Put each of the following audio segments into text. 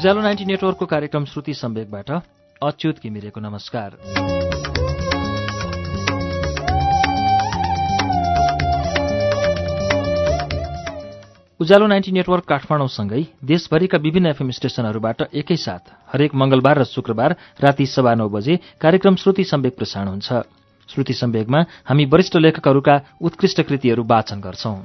उज्यालो ninety नेटवर्कको कार्यक्रम श्रुति सम्वेकबाट अच्युत घिमिरेको नमस्कार। उज्यालो नाइन्टी नेटवर्क काठमाडौँसँगै देशभरिका विभिन्न एफएम स्टेशनहरूबाट एकैसाथ हरेक मंगलबार र शुक्रबार राति सवा नौ बजे कार्यक्रम श्रुति सम्वेक प्रसारण हुन्छ। श्रुति सम्वेकमा हामी वरिष्ठ लेखकहरूका उत्कृष्ट कृतिहरू वाचन गर्छौं।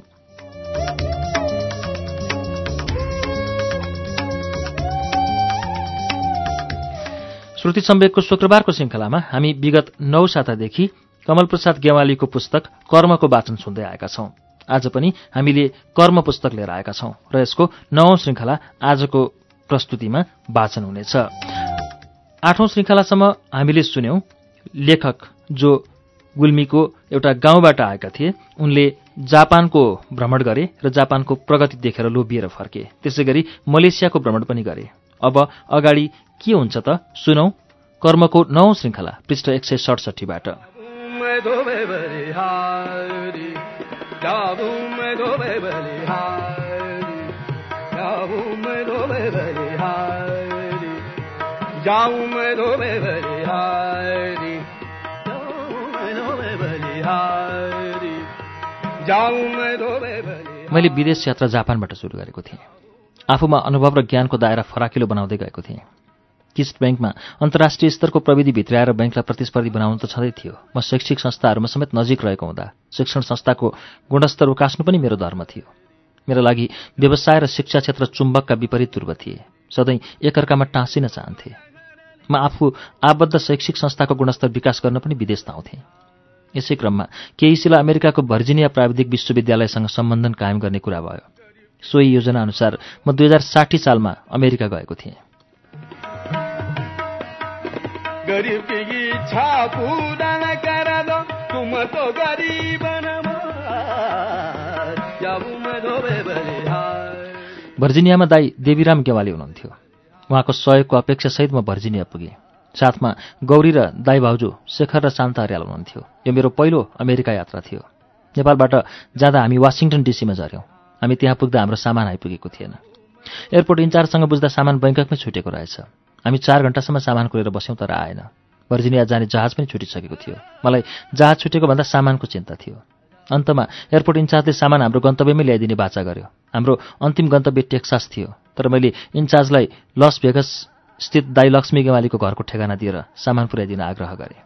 श्रुति सम्वेकको शुक्रबारको श्रृङ्खलामा हामी विगत नौ सातादेखि कमलप्रसाद गेवालीको पुस्तक कर्मको वाचन सुन्दै आएका छौं। आज पनि हामीले कर्म पुस्तक लिएर आएका छौं र यसको नवौं श्रृङ्खला आजको प्रस्तुतिमा वाचन हुनेछ। आठौं श्रृङ्खलासम्म हामीले सुन्यौं लेखक जो गुल्मीको एउटा गाउँबाट आएका थिए उनले जापानको भ्रमण गरे र जापानको प्रगति देखेर लोभिएर फर्के। त्यसै गरी मलेसियाको भ्रमण पनि गरे। अब अगाडि के हुन्छ त? सुनौ। कर्मको नौ श्रृङ्खला पृष्ठ एक सय सडसठीबाट। मैले विदेश यात्रा जापानबाट सुरु गरेको थिएँ। आफूमा अनुभव र ज्ञानको दायरा फराकिलो बनाउँदै गएको थिएँ। किस्ट ब्याङ्कमा अन्तर्राष्ट्रिय स्तरको प्रविधि भित्राएर ब्याङ्कलाई प्रतिस्पर्धी बनाउनु त छँदै थियो। म शैक्षिक संस्थाहरूमा समेत नजिक रहेको हुँदा शिक्षण संस्थाको गुणस्तर उकास्नु पनि मेरो धर्म थियो। मेरो लागि व्यवसाय र शिक्षा क्षेत्र चुम्बकका विपरीत ध्रुव थिए। सधैँ एकअर्कामा टाँसिन चाहन्थे। म आफू आबद्ध शैक्षिक संस्थाको गुणस्तर विकास गर्न पनि विदेश धाउँथेँ यसै क्रममा केही सिला अमेरिकाको भर्जिनिया प्राविधिक विश्वविद्यालयसँग सम्बन्धन कायम गर्ने कुरा भयो। सोही योजना अनुसार म दुई हजार साठी सालमा अमेरिका गएको थिएँ। भर्जिनियामा दाई देवीराम गेवाली हुनुहुन्थ्यो। उहाँको सहयोगको अपेक्षासहित म भर्जिनिया पुगेँ। साथमा गौरी र दाई भाउजू शेखर र शान्ता हरियाल हुनुहुन्थ्यो। यो मेरो पहिलो अमेरिका यात्रा थियो। नेपालबाट जाँदा हामी वासिङटन डिसीमा झऱ्यौँ। हामी त्यहाँ पुग्दा हाम्रो सामान आइपुगेको थिएन। एयरपोर्ट इन्चार्जसँग बुझ्दा सामान बैङ्ककमै छुटेको रहेछ। हामी चार घन्टासम्म सामान कुरेर बस्यौँ तर आएन। भर्जिनिया जाने जहाज पनि छुटिसकेको थियो। मलाई जहाज छुटेको भन्दा सामानको चिन्ता थियो। अन्तमा एयरपोर्ट इन्चार्जले सामान हाम्रो गन्तव्यमै ल्याइदिने बाचा गर्यो। हाम्रो अन्तिम गन्तव्य टेक्सास थियो। तर मैले इन्चार्जलाई लस भेगस स्थित दाई लक्ष्मी गेवालीको घरको ठेगाना दिएर सामान पुर्याइदिन आग्रह गरे।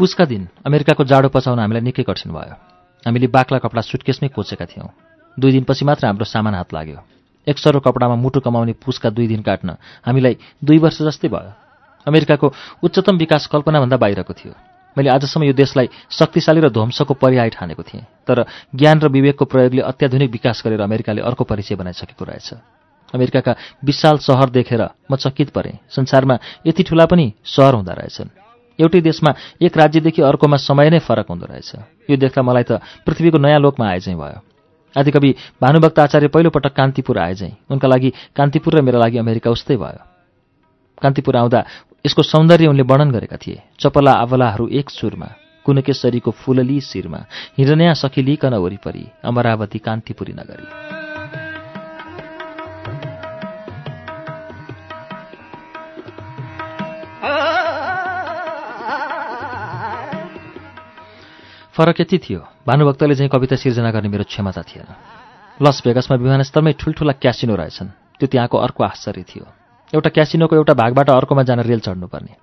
पुसका दिन अमेरिकाको जाडो पचाउन हामीलाई निकै कठिन भयो। हामीले बाक्ला कपडा सुटकेसमै कोचेका थियौँ। दुई दिनपछि मात्र हाम्रो सामान हात लाग्यो। एक सरो कपडामा मुटु कमाउने पुसका दुई दिन काट्न हामीलाई दुई वर्ष जस्तै भयो। अमेरिकाको उच्चतम विकास कल्पनाभन्दा बाहिरको थियो। मैले आजसम्म यो देशलाई शक्तिशाली र ध्वंसको पर्याय ठानेको थिएँ। तर ज्ञान र विवेकको प्रयोगले अत्याधुनिक विकास गरेर अमेरिकाले अर्को परिचय बनाइसकेको रहेछ। अमेरिकाका विशाल सहर देखेर म चकित परेँ। संसारमा यति ठुला पनि सहर हुँदो रहेछन्। एउटै देशमा एक राज्यदेखि अर्कोमा समय नै फरक हुँदो रहेछ। यो देख्दा मलाई त पृथ्वीको नयाँ लोकमा आए चाहिँ भयो। आदिकवि भानुभक्त आचार्य पहिलोपटक कान्तिपुर आए चाहिँ। उनका लागि कान्तिपुर र मेरा लागि अमेरिका उस्तै भयो। कान्तिपुर आउँदा यसको सौन्दर्य उनले वर्णन गरेका थिए। चपला आवलाहरू एक सुरमा कुनकेश्वरीको फुलली शिरमा हिरण्या सखिलिकन वरिपरि अमरावती कान्तिपुरी नगरी। फरक यति थियो। भानुभक्तले चाहिँ कविता सिर्जना गर्ने मेरो क्षमता थिएन। लस भेगसमा विमानस्थलमै ठुल्ठुला क्यासिनो रहेछन्। त्यो त्यहाँको अर्को आश्चर्य थियो। एउटा क्यासिनोको एउटा भागबाट अर्कोमा जान रेल चढ्नुपर्ने।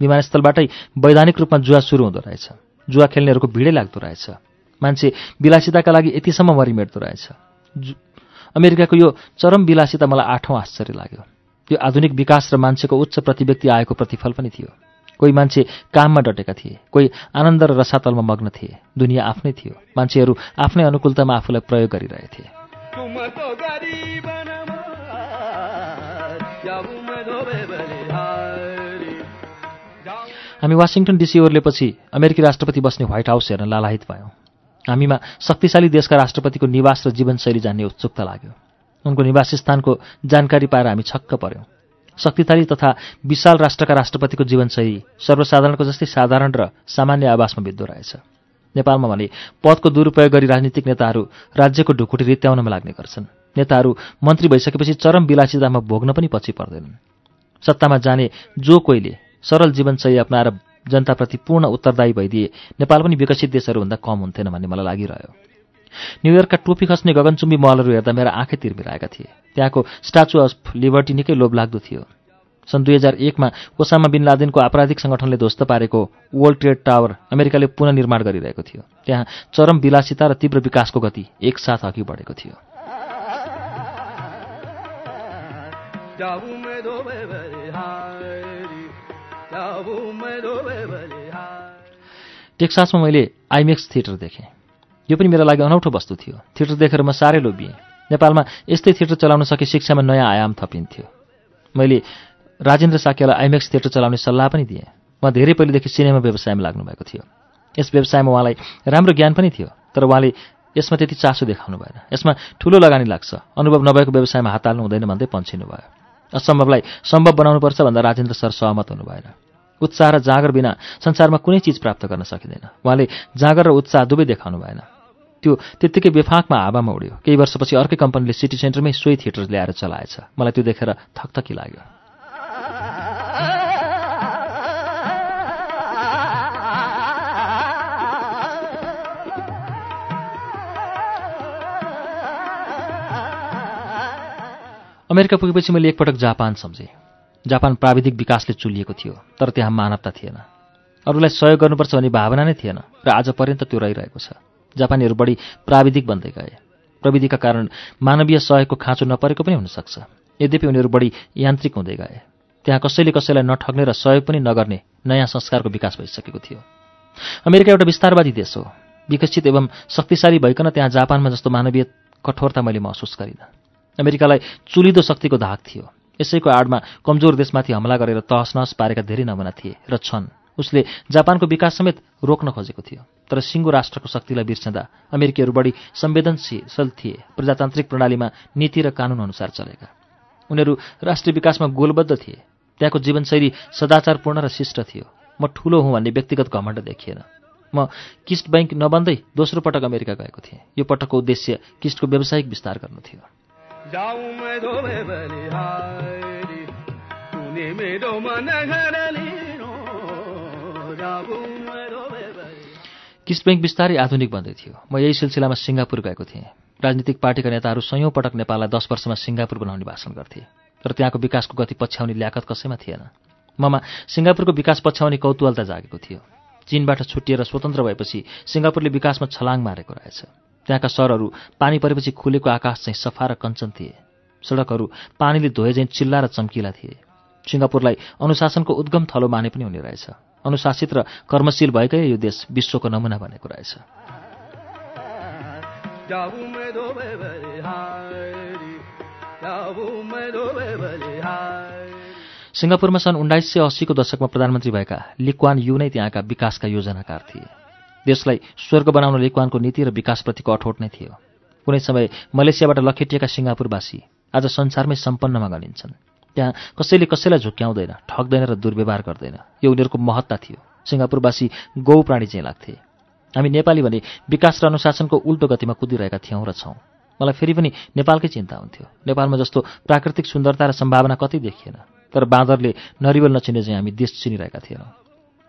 विमानस्थलबाटै वैधानिक रूपमा जुवा सुरु हुँदो रहेछ। जुवा खेल्नेहरूको भिडै लाग्दो रहेछ। मान्छे विलासिताका लागि यतिसम्म मरिमेट्दो रहेछ। अमेरिकाको यो चरम विलासिता मलाई आठौँ आश्चर्य लाग्यो। यो आधुनिक विकास र मान्छेको उच्च प्रतिव्यक्ति आएको प्रतिफल पनि थियो। कोही मान्छे काममा डटेका थिए कोही आनन्द र रसातलमा मग्न थिए। दुनियाँ आफ्नै थियो। मान्छेहरू आफ्नै अनुकूलतामा आफूलाई प्रयोग गरिरहेथे हामी वासिङटन डिसी ओर्लेपछि अमेरिकी राष्ट्रपति बस्ने व्हाइट हाउस हेर्न लालाहित भयौँ। हामीमा शक्तिशाली देशका राष्ट्रपतिको निवास र जीवनशैली जान्ने उत्सुकता लाग्यो। उनको निवास स्थानको जानकारी पाएर हामी छक्क पर्यौँ। शक्तिशाली तथा विशाल राष्ट्रका राष्ट्रपतिको जीवनशैली सर्वसाधारणको जस्तै साधारण र सामान्य आवासमा बित्दो रहेछ। नेपालमा भने पदको दुरुपयोग गरी राजनीतिक नेताहरू राज्यको ढुकुटी रित्याउनमा लाग्ने गर्छन्। नेताहरू मन्त्री भइसकेपछि चरम विलासितामा भोग्न पनि पछि पर्दैनन्। सत्तामा जाने जो कोहीले सरल जीवनशैली अप्नाएर जनताप्रति पूर्ण उत्तरदायी भइदिए नेपाल पनि विकसित देशहरूभन्दा कम हुन्थेन भन्ने मलाई लागिरह्यो। न्युयोर्कका टोपी खस्ने गगनचुम्बी महलहरू हेर्दा मेरा आँखै तिर्मिरहेका थिए। त्यहाँको स्ट्याचु अफ लिबर्टी निकै लोभलाग्दो थियो। सन् दुई हजार एकमा ओसामा बिन लादेनको आपराधिक सङ्गठनले ध्वस्त पारेको वर्ल्ड ट्रेड टावर अमेरिकाले पुननिर्माण गरिरहेको थियो। त्यहाँ चरम विलासिता र तीव्र विकासको गति एकसाथ अघि बढेको थियो। टेक्सासमा मैले आइमेक्स थिएटर देखेँ। यो पनि मेरो लागि अनौठो वस्तु थियो। थिएटर देखेर म साह्रै लोभिएँ। नेपालमा यस्तै थिएटर चलाउन सके शिक्षामा नयाँ आयाम थपिन्थ्यो। मैले राजेन्द्र साक्यलाई आइमेक्स थिएटर चलाउने सल्लाह पनि दिएँ। उहाँ धेरै पहिलेदेखि सिनेमा व्यवसायमा लाग्नुभएको थियो। यस व्यवसायमा उहाँलाई राम्रो ज्ञान पनि थियो तर उहाँले यसमा त्यति चासो देखाउनु भएन। यसमा ठुलो लगानी लाग्छ। अनुभव नभएको व्यवसायमा हात हाल्नु हुँदैन भन्दै पन्छिनु भयो। असम्भवलाई सम्भव बनाउनुपर्छ भन्दा राजेन्द्र सर सहमत हुनु भएन। उत्साह र जाँगर बिना संसारमा कुनै चिज प्राप्त गर्न सकिँदैन। उहाँले जाँगर र उत्साह दुवै देखाउनु भएन। त्यो त्यत्तिकै बेफाकमा हावामा उड्यो। केही वर्षपछि अर्कै कम्पनीले सिटी सेन्टरमै सोही थिएटर ल्याएर चलाएछ। मलाई त्यो देखेर थकथकी लाग्यो। अमेरिका पुगेपछि मैले एकपटक जापान सम्झेँ। जापान प्राविधिक विकासले चुलिएको थियो तर त्यहाँ मानवता थिएन। अरूलाई सहयोग गर्नुपर्छ भन्ने भावना नै थिएन र आज पर्यन्त त्यो रहिरहेको छ। जापानीहरू बढी प्राविधिक बन्दै गए। प्रविधिका कारण मानवीय सहयोगको खाँचो नपरेको पनि हुनसक्छ। यद्यपि उनीहरू बढी यान्त्रिक हुँदै गए। त्यहाँ कसैले कसैलाई नठग्ने र सहयोग पनि नगर्ने नयाँ संस्कारको विकास भइसकेको थियो। अमेरिका एउटा विस्तारवादी देश हो। विकसित एवं शक्तिशाली भइकन त्यहाँ जापानमा जस्तो मानवीय कठोरता मैले महसुस गरिनँ। अमेरिकालाई चुलिदो शक्तिको धाक थियो। यसैको आडमा कमजोर देशमाथि हमला गरेर तहस नहस पारेका धेरै नमुना थिए र छन्। उसले जापानको विकास समेत रोक्न खोजेको थियो। तर सिङ्गो राष्ट्रको शक्तिलाई बिर्सँदा अमेरिकीहरू बढी संवेदनशील थिए। प्रजातान्त्रिक प्रणालीमा नीति र कानुन अनुसार चलेका। उनीहरू राष्ट्रिय विकासमा गोलबद्ध थिए। त्यहाँको जीवनशैली सदाचारपूर्ण र शिष्ट थियो। म ठुलो हुँ भन्ने व्यक्तिगत घमण्ड देखिएन। म किस्ट ब्याङ्क नबन्दै दोस्रो पटक अमेरिका गएको थिएँ। यो पटकको उद्देश्य किस्टको व्यावसायिक विस्तार गर्नु थियो। किस्ट ब्याङ्क बिस्तारै आधुनिक बन्दै थियो। म यही सिलसिलामा सिङ्गापुर गएको थिएँ। राजनीतिक पार्टीका नेताहरू सयौँ पटक नेपाललाई दस वर्षमा सिङ्गापुर बनाउने भाषण गर्थे। तर त्यहाँको विकासको गति पछ्याउने ल्याकत कसैमा थिएन। ममा सिङ्गापुरको विकास पछ्याउने कौतूहलता जागेको थियो। चीनबाट छुट्टिएर स्वतन्त्र भएपछि सिङ्गापुरले विकासमा छलाङ मारेको रहेछ। त्यहाँका सहरहरू पानी परेपछि खुलेको आकाश चाहिँ सफा र कञ्चन थिए। सडकहरू पानीले धोए चाहिँ चिल्ला र चम्किला थिए। सिङ्गापुरलाई अनुशासनको उद्गम थलो माने पनि हुने रहेछ। अनुशासित र कर्मशील भएकै यो देश विश्वको नमुना बनेको रहेछ। सिङ्गापुरमा सन् उन्नाइस सय अस्सीको दशकमा प्रधानमन्त्री भएका लिक्वान यु नै त्यहाँका विकासका योजनाकार थिए। देशलाई स्वर्ग बनाउन लिक्वानको नीति र विकासप्रतिको अठोट नै थियो। कुनै समय मलेसियाबाट लखेटिएका सिङ्गापुरवासी आज संसारमै सम्पन्नमा गनिन्छन् त्यहाँ कसैले कसैलाई झुक्क्याउँदैन ठग्दैन र दुर्व्यवहार गर्दैन। यो उनीहरूको महत्ता थियो। सिङ्गापुरवासी गौ प्राणी चाहिँ लाग्थे। हामी नेपाली भने विकास र अनुशासनको उल्टो गतिमा कुदिरहेका थियौँ र छौँ। मलाई फेरि पनि नेपालकै चिन्ता हुन्थ्यो। नेपालमा जस्तो प्राकृतिक सुन्दरता र सम्भावना कति देखिएन। तर बाँदरले नरिवल नचिने चाहिँ हामी देश चिनिरहेका थिएनौँ।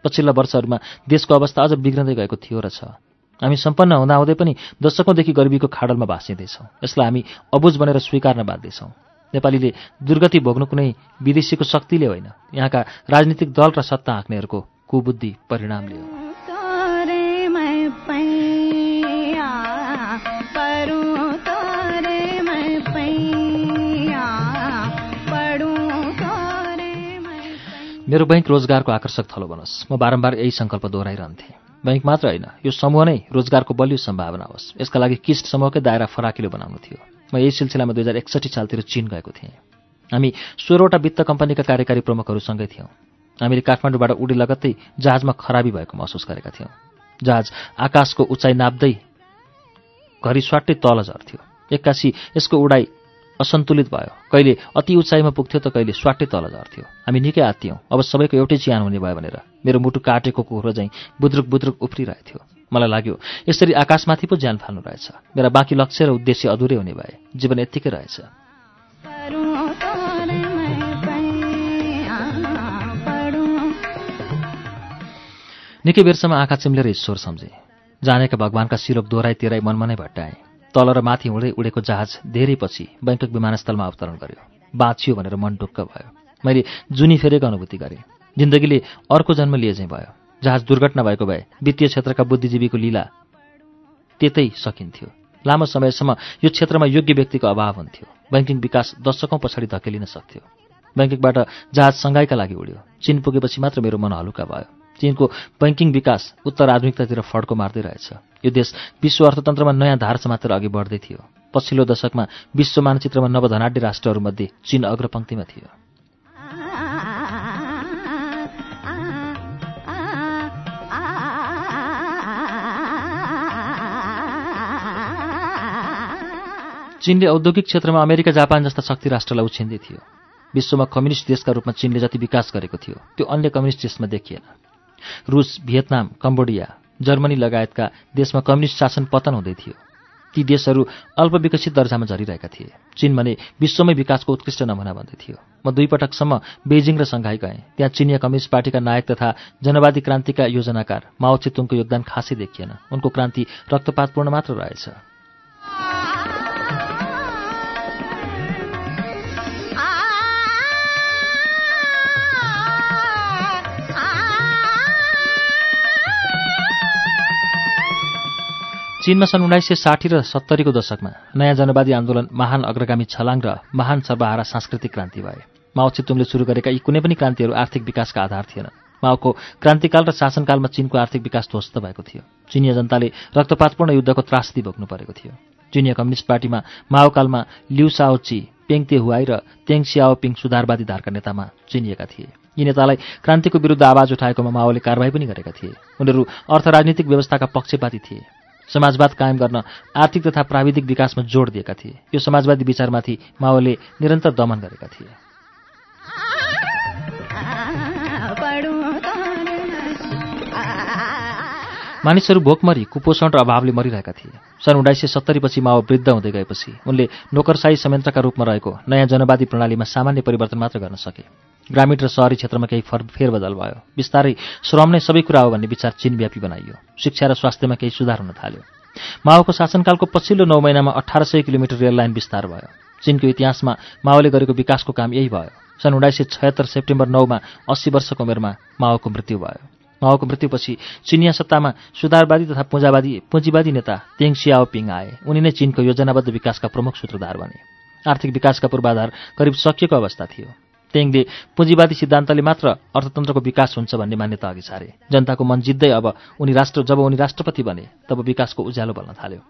पछिल्ला वर्षहरूमा देशको अवस्था अझ बिग्रँदै गएको थियो र छ। हामी सम्पन्न हुँदाहुँदै पनि दशकौँदेखि गरिबीको खाडलमा भाँसिँदैछौँ। यसलाई हामी अबुझ बनेर स्वीकार्न बाध्दैछौँ। नेपालीले दुर्गति भोग्नु कुनै विदेशीको शक्तिले होइन। यहाँका राजनीतिक दल र सत्ता हाँक्नेहरूको कुबुद्धि परिणामले हो मेरो बैङ्क रोजगारको आकर्षक थलो बनोस्। म बारम्बार यही सङ्कल्प दोहोऱ्याइरहन्थेँ। बैङ्क मात्र होइन यो समूह नै रोजगारको बलियो सम्भावना होस्। यसका लागि किस्ट समूहकै दायरा फराकिलो बनाउनु थियो। म यही सिलसिलामा दुई हजार एकसठी सालतिर चिन गएको थिएँ। हामी सोह्रवटा वित्त कम्पनीका कार्यकारी प्रमुखहरूसँगै थियौँ। हामीले काठमाडौँबाट उडी लगत्तै जहाजमा खराबी भएको महसुस गरेका थियौँ। जहाज आकाशको उचाइ नाप्दै घरि स्वाटै तल झर्थ्यो। एक्कासी यसको उडाइ असन्तुलित भयो। कहिले अति उचाइमा पुग्थ्यो त कहिले स्वाटै तल झर्थ्यो। हामी निकै आत्तियौँ अब सबैको एउटै चिहान हुने भयो भनेर मेरो मुटु काटेको कुखुरो चाहिँ बुद्रुक बुद्रुक उफ्रिरहेथ्यो। मलाई लाग्यो यसरी आकाशमाथि पो ज्यान फाल्नु रहेछ। मेरा बाँकी लक्ष्य र उद्देश्य अधुरै हुने भए जीवन यत्तिकै रहेछ। निकै बेरसम्म आँखा चिम्लेर ईश्वर सम्झे। जानेका भगवानका सिरोप दोहोऱ्याइ तेह्राई मनमा नै भट्टाए। तल र माथि हुँदै उडेको जहाज धेरै पछि बैङ्कक विमानस्थलमा अवतरण गर्यो। बाँचियो भनेर मन ढुक्क भयो। मैले जुनी फेरेको अनुभूति गरेँ। जिन्दगीले अर्को जन्म लिए चाहिँ भयो। जहाज दुर्घटना भएको भए वित्तीय क्षेत्रका बुद्धिजीवीको लीला त्यतै सकिन्थ्यो। लामो समयसम्म यो क्षेत्रमा योग्य व्यक्तिको अभाव हुन्थ्यो। बैङ्किङ विकास दशकौँ पछाडि धकेलिन सक्थ्यो। बैङ्किङबाट जहाज सङ्घाइका लागि उड्यो। चिन पुगेपछि मात्र मेरो मन हलुका भयो। चीनको बैङ्किङ विकास उत्तर आधुनिकतातिर फड्को मार्दै रहेछ। यो देश विश्व अर्थतन्त्रमा नयाँ धार समातेर अघि बढ्दै थियो। पछिल्लो दशकमा विश्व मानचित्रमा नवधनाढ्य राष्ट्रहरूमध्ये चीन अग्रपङ्क्तिमा थियो। चीनले औद्योगिक क्षेत्रमा अमेरिका जापान जस्ता शक्ति राष्ट्रलाई उछिन्दै थियो। विश्वमा कम्युनिस्ट देशका रूपमा चीनले जति विकास गरेको थियो त्यो अन्य कम्युनिस्ट देशमा देखिएन। रुस भियतनाम कम्बोडिया जर्मनी लगायतका देशमा कम्युनिस्ट शासन पतन हुँदै थियो। ती देशहरू अल्पविकसित दर्जामा झरिरहेका थिए। चीन भने विश्वमै विकासको उत्कृष्ट नमुना भन्दै थियो। म दुई पटकसम्म बेजिङ र सङ्घाई गएँ। त्यहाँ चिनिया कम्युनिस्ट पार्टीका नायक तथा जनवादी क्रान्तिका योजनाकार माओ चेतुङको योगदान खासै देखिएन। उनको क्रान्ति रक्तपातपूर्ण मात्र रहेछ। चीनमा सन् उन्नाइस सय साठी र सत्तरीको दशकमा नयाँ जनवादी आन्दोलन महान अग्रगामी छलाङ र महान सर्वहारा सांस्कृतिक क्रान्ति भए। माओ चितुङले सुरु गरेका यी कुनै पनि क्रान्तिहरू आर्थिक विकासका आधार थिएन। माओको क्रान्तिकाल र शासनकालमा चीनको आर्थिक विकास ध्वस्त भएको थियो। चिनिया जनताले रक्तपातपूर्ण युद्धको त्रासदी भोग्नु परेको थियो। चिनिया कम्युनिस्ट पार्टीमा माओकालमा लिउ साओची पेङते हुआई र तेङ सियाओपिङ सुधारवादी धारका नेतामा चिनिएका थिए। यी नेतालाई क्रान्तिको विरुद्ध आवाज उठाएकोमा माओले कारवाही पनि गरेका थिए। उनीहरू अर्थ राजनीतिक व्यवस्थाका पक्षपाती थिए। समाजवाद कायम गर्न आर्थिक तथा प्राविधिक विकासमा जोड दिएका थिए। यो समाजवादी विचारमाथि माओले निरन्तर दमन गरेका थिए। मानिसहरू भोकमरी कुपोषण र अभावले मरिरहेका थिए। सन् उन्नाइस सय सत्तरीपछि माओ वृद्ध हुँदै गएपछि उनले नोकरसाई संयन्त्रका रूपमा रहेको नयाँ जनवादी प्रणालीमा सामान्य परिवर्तन मात्र गर्न सके। ग्रामीण र सहरी क्षेत्रमा केही फर फेरबदल भयो। बिस्तारै श्रम नै सबै कुरा हो भन्ने विचार चीनव्यापी बनाइयो। शिक्षा र स्वास्थ्यमा केही सुधार हुन थाल्यो। माओको शासनकालको पछिल्लो नौ महिनामा अठार सय किलोमिटर रेल लाइन विस्तार भयो। चीनको इतिहासमा माओले गरेको विकासको काम यही भयो। सन् उन्नाइस सय छयत्तर सेप्टेम्बर नौमा अस्सी वर्षको उमेरमा माओको मृत्यु भयो। माओको मृत्युपछि चिनिया सत्तामा सुधारवादी तथा पुँजावादी पुँजीवादी नेता तेङ सियाओपिङ आए। उनी नै चीनको योजनाबद्ध विकासका प्रमुख सूत्रधार बने। आर्थिक विकासका पूर्वाधार करिब सकिएको अवस्था थियो। तेङले पुँजीवादी सिद्धान्तले मात्र अर्थतन्त्रको विकास हुन्छ भन्ने मान्यता अघि सारे जनताको मन जित्दै अब उनी राष्ट्र जब उनी राष्ट्रपति बने तब विकासको उज्यालो बल्न थाल्यो।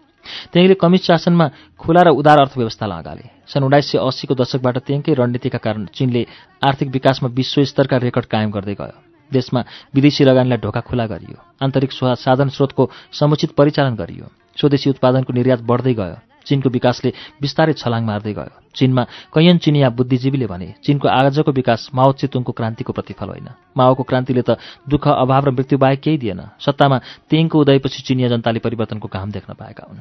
तेङले कम्युनिस्ट शासनमा खुला र उदार अर्थव्यवस्था लगाले। सन् उन्नाइस सय अस्सीको दशकबाट तेङकै रणनीतिका कारण चीनले आर्थिक विकासमा विश्वस्तरका रेकर्ड कायम गर्दै गयो। देशमा विदेशी लगानीलाई ढोका खुला गरियो। आन्तरिक साधन स्रोतको समुचित परिचालन गरियो। स्वदेशी उत्पादनको निर्यात बढ्दै गयो। चीनको विकासले बिस्तारै छलाङ मार्दै गयो। चीनमा कैयन चिनिया बुद्धिजीवीले भने चीनको आजको विकास माओ चेतुङको क्रान्तिको प्रतिफल होइन। माओको क्रान्तिले त दुःख अभाव र मृत्यु बाहेक केही दिएन। सत्तामा तेङको उदयपछि चिनिया जनताले परिवर्तनको काम देख्न पाएका हुन्।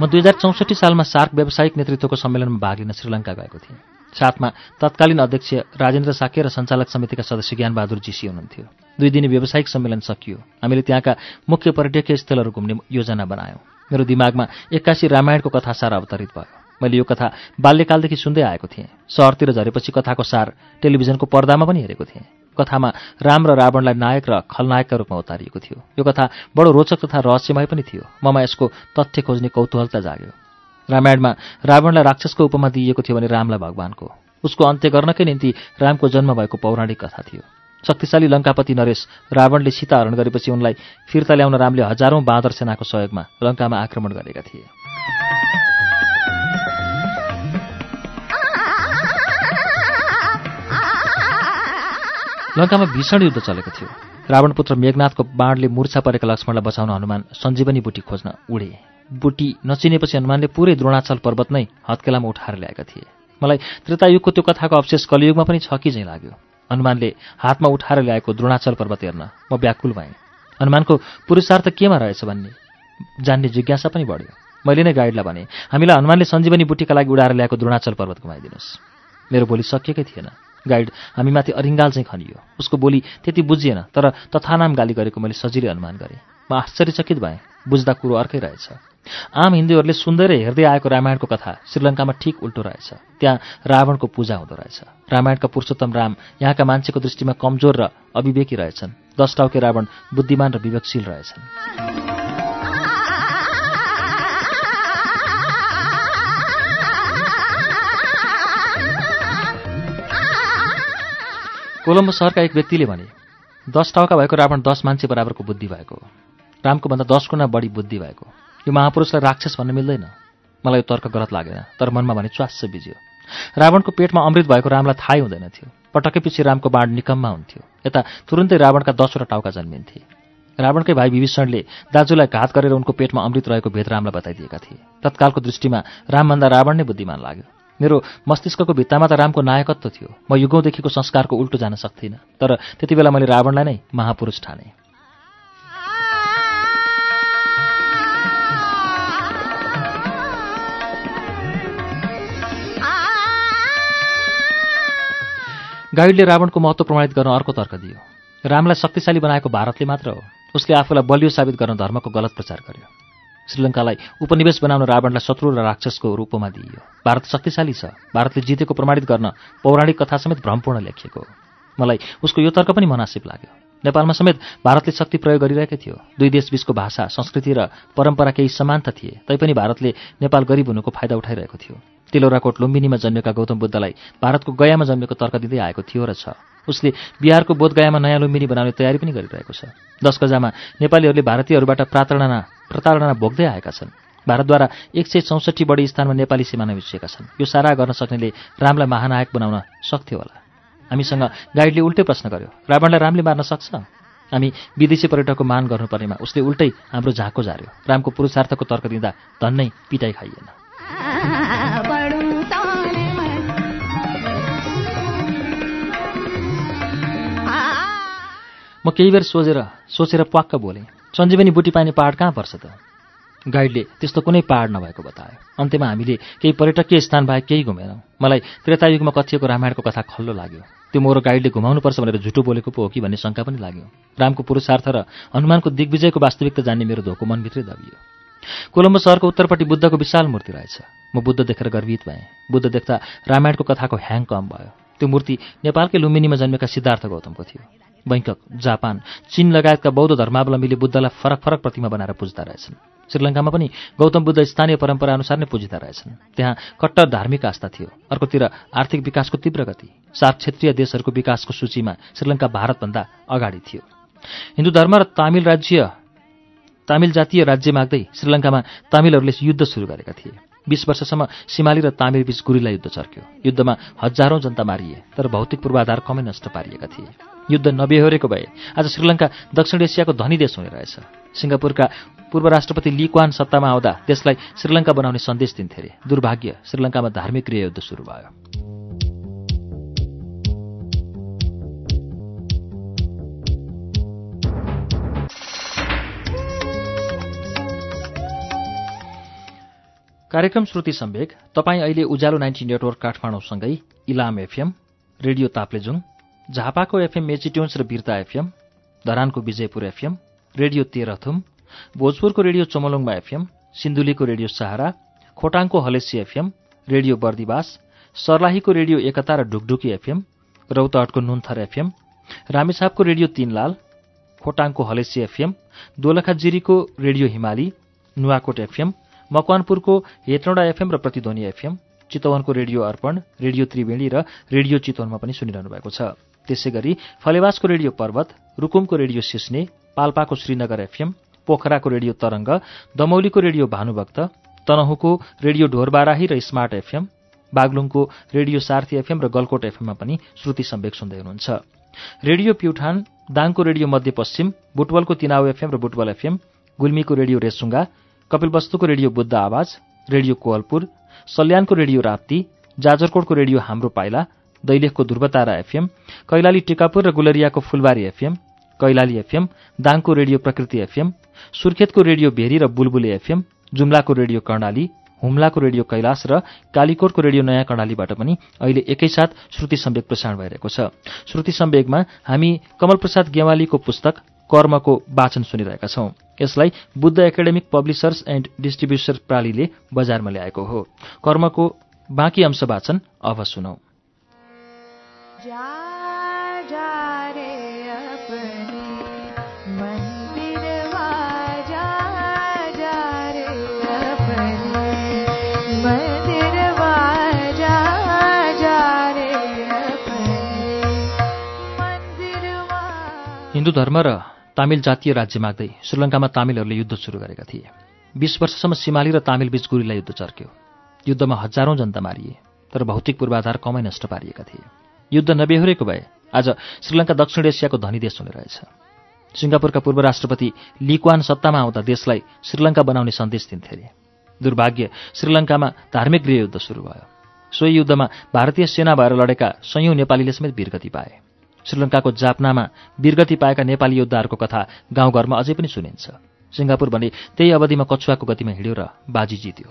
म दुई हजार चौसठी सालमा सार्क व्यावसायिक नेतृत्वको सम्मेलनमा भाग लिन श्रीलङ्का गएको थिएँ। साथमा तत्कालीन अध्यक्ष राजेन्द्र साके र सञ्चालक समितिका सदस्य ज्ञानबहादुर जीसी हुनुहुन्थ्यो। दुई दिने व्यावसायिक सम्मेलन सकियो। हामीले त्यहाँका मुख्य पर्यटकीय स्थलहरू घुम्ने योजना बनायौँ। मेरो दिमागमा एक्कासी रामायणको कथा सार अवतरित भयो। मैले यो कथा बाल्यकालदेखि सुन्दै आएको थिएँ। सहरतिर झरेपछि कथाको सार टेलिभिजनको पर्दामा पनि हेरेको थिएँ। कथामा राम र रावणलाई नायक र खलनायकका रूपमा उतारिएको थियो। यो कथा बडो रोचक तथा रहस्यमय पनि थियो। ममा यसको तथ्य खोज्ने कौतूहलता जाग्यो। रामायणमा रावणलाई राक्षसको उपमा दिइएको थियो भने रामलाई भगवानको। उसको अन्त्य गर्नकै निम्ति रामको जन्म भएको पौराणिक कथा थियो। शक्तिशाली लङ्कापति नरेश रावणले सीता हरण गरेपछि उनलाई फिर्ता ल्याउन रामले हजारौं बाँदर सेनाको सहयोगमा लङ्कामा आक्रमण गरेका थिए। लङ्कामा भीषण युद्ध चलेको थियो। रावणपुत्र मेघनाथको बाणले मूर्छा परेका लक्ष्मणलाई बचाउन हनुमान सञ्जीवनी बुटी खोज्न उडे। बुटी नचिनेपछि हनुमानले पुरै द्रोणाचल पर्वत नै हत्केलामा उठाएर ल्याएका थिए। मलाई त्रेतायुगको त्यो कथाको अवशेष कलियुगमा पनि छ कि चाहिँ लाग्यो? हनुमानले हातमा उठाएर ल्याएको द्रोणाचल पर्वत हेर्न म व्याकुल भएँ। हनुमानको पुरुषार्थ केमा रहेछ भन्ने जान्ने जिज्ञासा पनि बढ्यो। मैले नै गाइडलाई भने हामीलाई हनुमानले सञ्जीवनी बुटीका लागि उडाएर ल्याएको द्रोणाचल पर्वत घुमाइदिनुहोस्। मेरो बोली सकिएकै थिएन। गाइड हामीमाथि अरिङ्गाल चाहिँ खनियो। उसको बोली त्यति बुझिएन तर तथानाम गाली गरेको मैले सजिलै अनुमान गरेँ। म आश्चर्यचकित भएँ बुझ्दा कुरो अर्कै रहेछ। आम हिन्दूहरूले सुन्दै हेर्दै आएको रामायणको कथा श्रीलङ्कामा ठिक उल्टो रहेछ। त्यहाँ रावणको पूजा हुँदो रहेछ। रामायणका पुरुषोत्तम राम यहाँका मान्छेको दृष्टिमा कमजोर र अविवेकी रहेछन्। दस टाउके रावण बुद्धिमान र विवेकशील रहेछन्। कोलम्बो सहरका एक व्यक्तिले भने दस टाउका भएको रावण दस मान्छे बराबरको बुद्धि भएको। रामको भन्दा दस गुणा बढी बुद्धि भएको। यो महापुरुषलाई राक्षस भन्नु मिल्दैन। मलाई यो तर्क गलत लागेन तर मनमा भने च्वास्स बिज्यो रावणको पेटमा अमृत भएको रामलाई थाहै हुँदैन थियो। पटक्कै पछि रामको बाँड निकममा हुन्थ्यो। यता तुरुन्तै रावणका दसवटा टाउका जन्मिन्थे। रावणकै भाइ विभीषणले दाजुलाई घात गरेर उनको पेटमा अमृत रहेको भेद रामलाई बताइदिएका थिए। तत्कालको दृष्टिमा रामभन्दा रावण नै बुद्धिमान लाग्यो। मेरो मस्तिष्कको भित्तामा त रामको नायकत्व थियो। म युगौँदेखिको संस्कारको उल्टो जान सक्थिनँ। तर त्यति बेला मैले रावणलाई नै महापुरुष ठाने। गाइडले रावणको महत्त्व प्रमाणित गर्न अर्को तर्क दियो। रामलाई शक्तिशाली बनाएको भारतले मात्र हो। उसले आफूलाई बलियो साबित गर्न धर्मको गलत प्रचार गर्यो। श्रीलङ्कालाई उपनिवेश बनाउन रावणलाई शत्रु र राक्षसको रूपमा दिइयो। भारत शक्तिशाली छ। भारतले जितेको प्रमाणित गर्न पौराणिक कथा समेत भ्रमपूर्ण लेखिएको मलाई उसको यो तर्क पनि मनासिब लाग्यो। नेपालमा समेत भारतले शक्ति प्रयोग गरिरहेकै थियो। दुई देशबीचको भाषा संस्कृति र परम्परा केही समानता थिए तैपनि भारतले नेपाल गरिब हुनुको फाइदा उठाइरहेको थियो। तिलौराकोट लुम्बिनीमा जन्मेका गौतम बुद्धलाई भारतको गयामा जन्मेको तर्क दिँदै आएको थियो र छ। उसले बिहारको बोधगयामा नयाँ लुम्बिनी बनाउने तयारी पनि गरिरहेको छ। दस गजामा नेपालीहरूले भारतीयहरूबाट प्रातरणा प्रताडना भोग्दै आएका छन्। भारतद्वारा एक सय चौसठी बढी स्थानमा नेपाली सिमाना मिसिएका छन्। यो सारा गर्न सक्नेले रामलाई महानायक बनाउन सक्थ्यो होला। हामीसँग गाइडले उल्टै प्रश्न गर्यो रावणलाई रामले मार्न सक्छ? हामी विदेशी पर्यटकको मान गर्नुपर्नेमा उसले उल्टै हाम्रो झाँको झार्यो। रामको पुरुषार्थको तर्क दिँदा धन्नै पिटाइ खाइएन। म केही बेर सोचेर सोचेर प्वाक्क बोलेँ सञ्जीवनी बुटी पाइने पहाड कहाँ पर्छ त? गाइडले त्यस्तो कुनै पहाड नभएको बतायो अन्त्यमा हामीले केही पर्यटकीय स्थान बाहेक केही घुमेनौँ। मलाई त्रेतायुगमा कथिएको रामायणको कथा खल्लो लाग्यो। त्यो मोरो गाइडले घुमाउनुपर्छ भनेर झुटो बोलेको पो हो कि भन्ने शङ्का पनि लाग्यो। रामको पुरुषार्थ र हनुमानको दिग्विजयको वास्तविकता जान्ने मेरो धोको मनभित्रै दबियो। कोलम्बो सहरको उत्तरपट्टि बुद्धको विशाल मूर्ति रहेछ। म बुद्ध देखेर गर्वित भएँ। बुद्ध देख्दा रामायणको कथाको ह्याङ कम भयो। त्यो मूर्ति नेपालकै लुम्बिनीमा जन्मेका सिद्धार्थ गौतमको थियो। बैङ्कक जापान चीन लगायतका बौद्ध धर्मावलम्बीले बुद्धलाई फरक फरक प्रतिमा बनाएर पुज्दा रहेछन्। श्रीलङ्कामा पनि गौतम बुद्ध स्थानीय परम्परा अनुसार नै पुजिँदा रहेछन्। त्यहाँ कट्टर धार्मिक आस्था थियो। अर्कोतिर आर्थिक विकासको तीव्र गति। सार्क क्षेत्रीय देशहरूको विकासको सूचीमा श्रीलङ्का भारतभन्दा अगाडि थियो। हिन्दू धर्म र तामिल राज्य तामिल जातीय राज्य माग्दै श्रीलङ्कामा तामिलहरूले युद्ध सुरु गरेका थिए। बीस वर्षसम्म सिमाली र तामिल बीच गुरिला युद्ध चर्क्यो। युद्धमा हजारौं जनता मारिए तर भौतिक पूर्वाधार कमै नष्ट पारिएका थिए। युद्ध नबेहोरेको भए आज श्रीलङ्का दक्षिण एसियाको धनी देश हुने रहेछ। सिङ्गापुरका पूर्व राष्ट्रपति लिक्वान सत्तामा आउँदा देशलाई श्रीलङ्का बनाउने सन्देश दिन्थे अरे दुर्भाग्य श्रीलङ्कामा धार्मिक गृहयुद्ध सुरु भयो। कार्यक्रम श्रुति सम्वेक तपाईँ अहिले उज्यालो नाइन्टी नेटवर्क काठमाडौँसँगै इलाम एफएम रेडियो ताप्लेजुङ झापाको एफएम मेचिट्युन्स र बिर्ता एफएम धरानको विजयपुर एफएम रेडियो तेह्रथुम भोजपुरको रेडियो चमलुङमा एफएम सिन्धुलीको रेडियो सहारा खोटाङको हलेसी एफएम रेडियो बर्दिवास सर्लाहीको रेडियो एकता र ढुकढुकी एफएम रौतहटको नुन्थर एफएम रामेछापको रेडियो तीनलाल खोटाङको हलेसी एफएम दोलखाजिरीको रेडियो हिमाली नुवाकोट एफएम मकवानपुरको हेटौँडा एफएम र प्रतिध्वनि एफएम चितवनको रेडियो अर्पण रेडियो त्रिवेणी र रेडियो चितवनमा पनि सुनिरहनु भएको छ। त्यसै गरी फलेवासको रेडियो पर्वत रुकुमको रेडियो सिस्ने पाल्पाको श्रीनगर एफएम पोखराको रेडियो तरङ्ग दमौलीको रेडियो भानुभक्त तनहुको रेडियो ढोरबाराही र स्मार्ट एफएम बागलुङको रेडियो सार्थी एफएम र गलकोट एफएममा पनि श्रुति सम्वेक सुन्दै हुनुहुन्छ। रेडियो प्युठान दाङको रेडियो मध्यपश्चिम बुटवलको तिनाउ एफएम र बुटवल एफएम गुल्मीको रेडियो रेसुङ्गा कपिलवस्तुको रेडियो बुद्ध आवाज रेडियो कोवलपुर सल्यानको रेडियो राप्ती जाजरकोटको रेडियो हाम्रो पाइला दैलेखको ध्रुवतारा एफएम कैलाली टिकापुर र गुलरियाको फुलबारी एफएम कैलाली एफएम दाङको रेडियो प्रकृति एफएम सुर्खेतको रेडियो भेरी र बुलबुले एफएम जुम्लाको रेडियो कर्णाली हुम्लाको रेडियो कैलाश र कालीकोटको रेडियो नयाँ कर्णालीबाट पनि अहिले एकैसाथ श्रुति सम्वेक प्रसारण भइरहेको छ। श्रुति सम्वेकमा हामी कमलप्रसाद गेवालीको पुस्तक कर्मको वाचन सुनिरहेका छौं। यसलाई Buddha academic publishers and distributor प्रालीले बजारमा ल्याएको हो। कर्मको बाँकी अंश वाचन अब सुनौ। हिन्दू धर्म र तामिल जातीय राज्य माग्दै श्रीलङ्कामा तामिलहरूले युद्ध सुरु गरेका थिए। बीस वर्षसम्म सिमाली र तामिल बीच गुरीलाई युद्ध चर्क्यो। युद्धमा हजारौं जनता मारिए तर भौतिक पूर्वाधार कमै नष्ट पारिएका थिए। युद्ध नबेहोरेको भए आज श्रीलङ्का दक्षिण एसियाको धनी देश हुने रहेछ। सिङ्गापुरका पूर्व राष्ट्रपति लिक्वान सत्तामा आउँदा देशलाई श्रीलङ्का बनाउने सन्देश दिन्थे। अरे दुर्भाग्य श्रीलङ्कामा धार्मिक गृहयुद्ध सुरु भयो। सोही युद्धमा भारतीय सेना भएर लडेका सयौं नेपालीले समेत वीरगति पाए। श्रीलङ्काको जापनामा वीरगति पाएका नेपाली योद्धाहरूको कथा गाउँघरमा अझै पनि सुनिन्छ। सिङ्गापुर भने त्यही अवधिमा कछुवाको गतिमा हिँड्यो र बाजी जित्यो।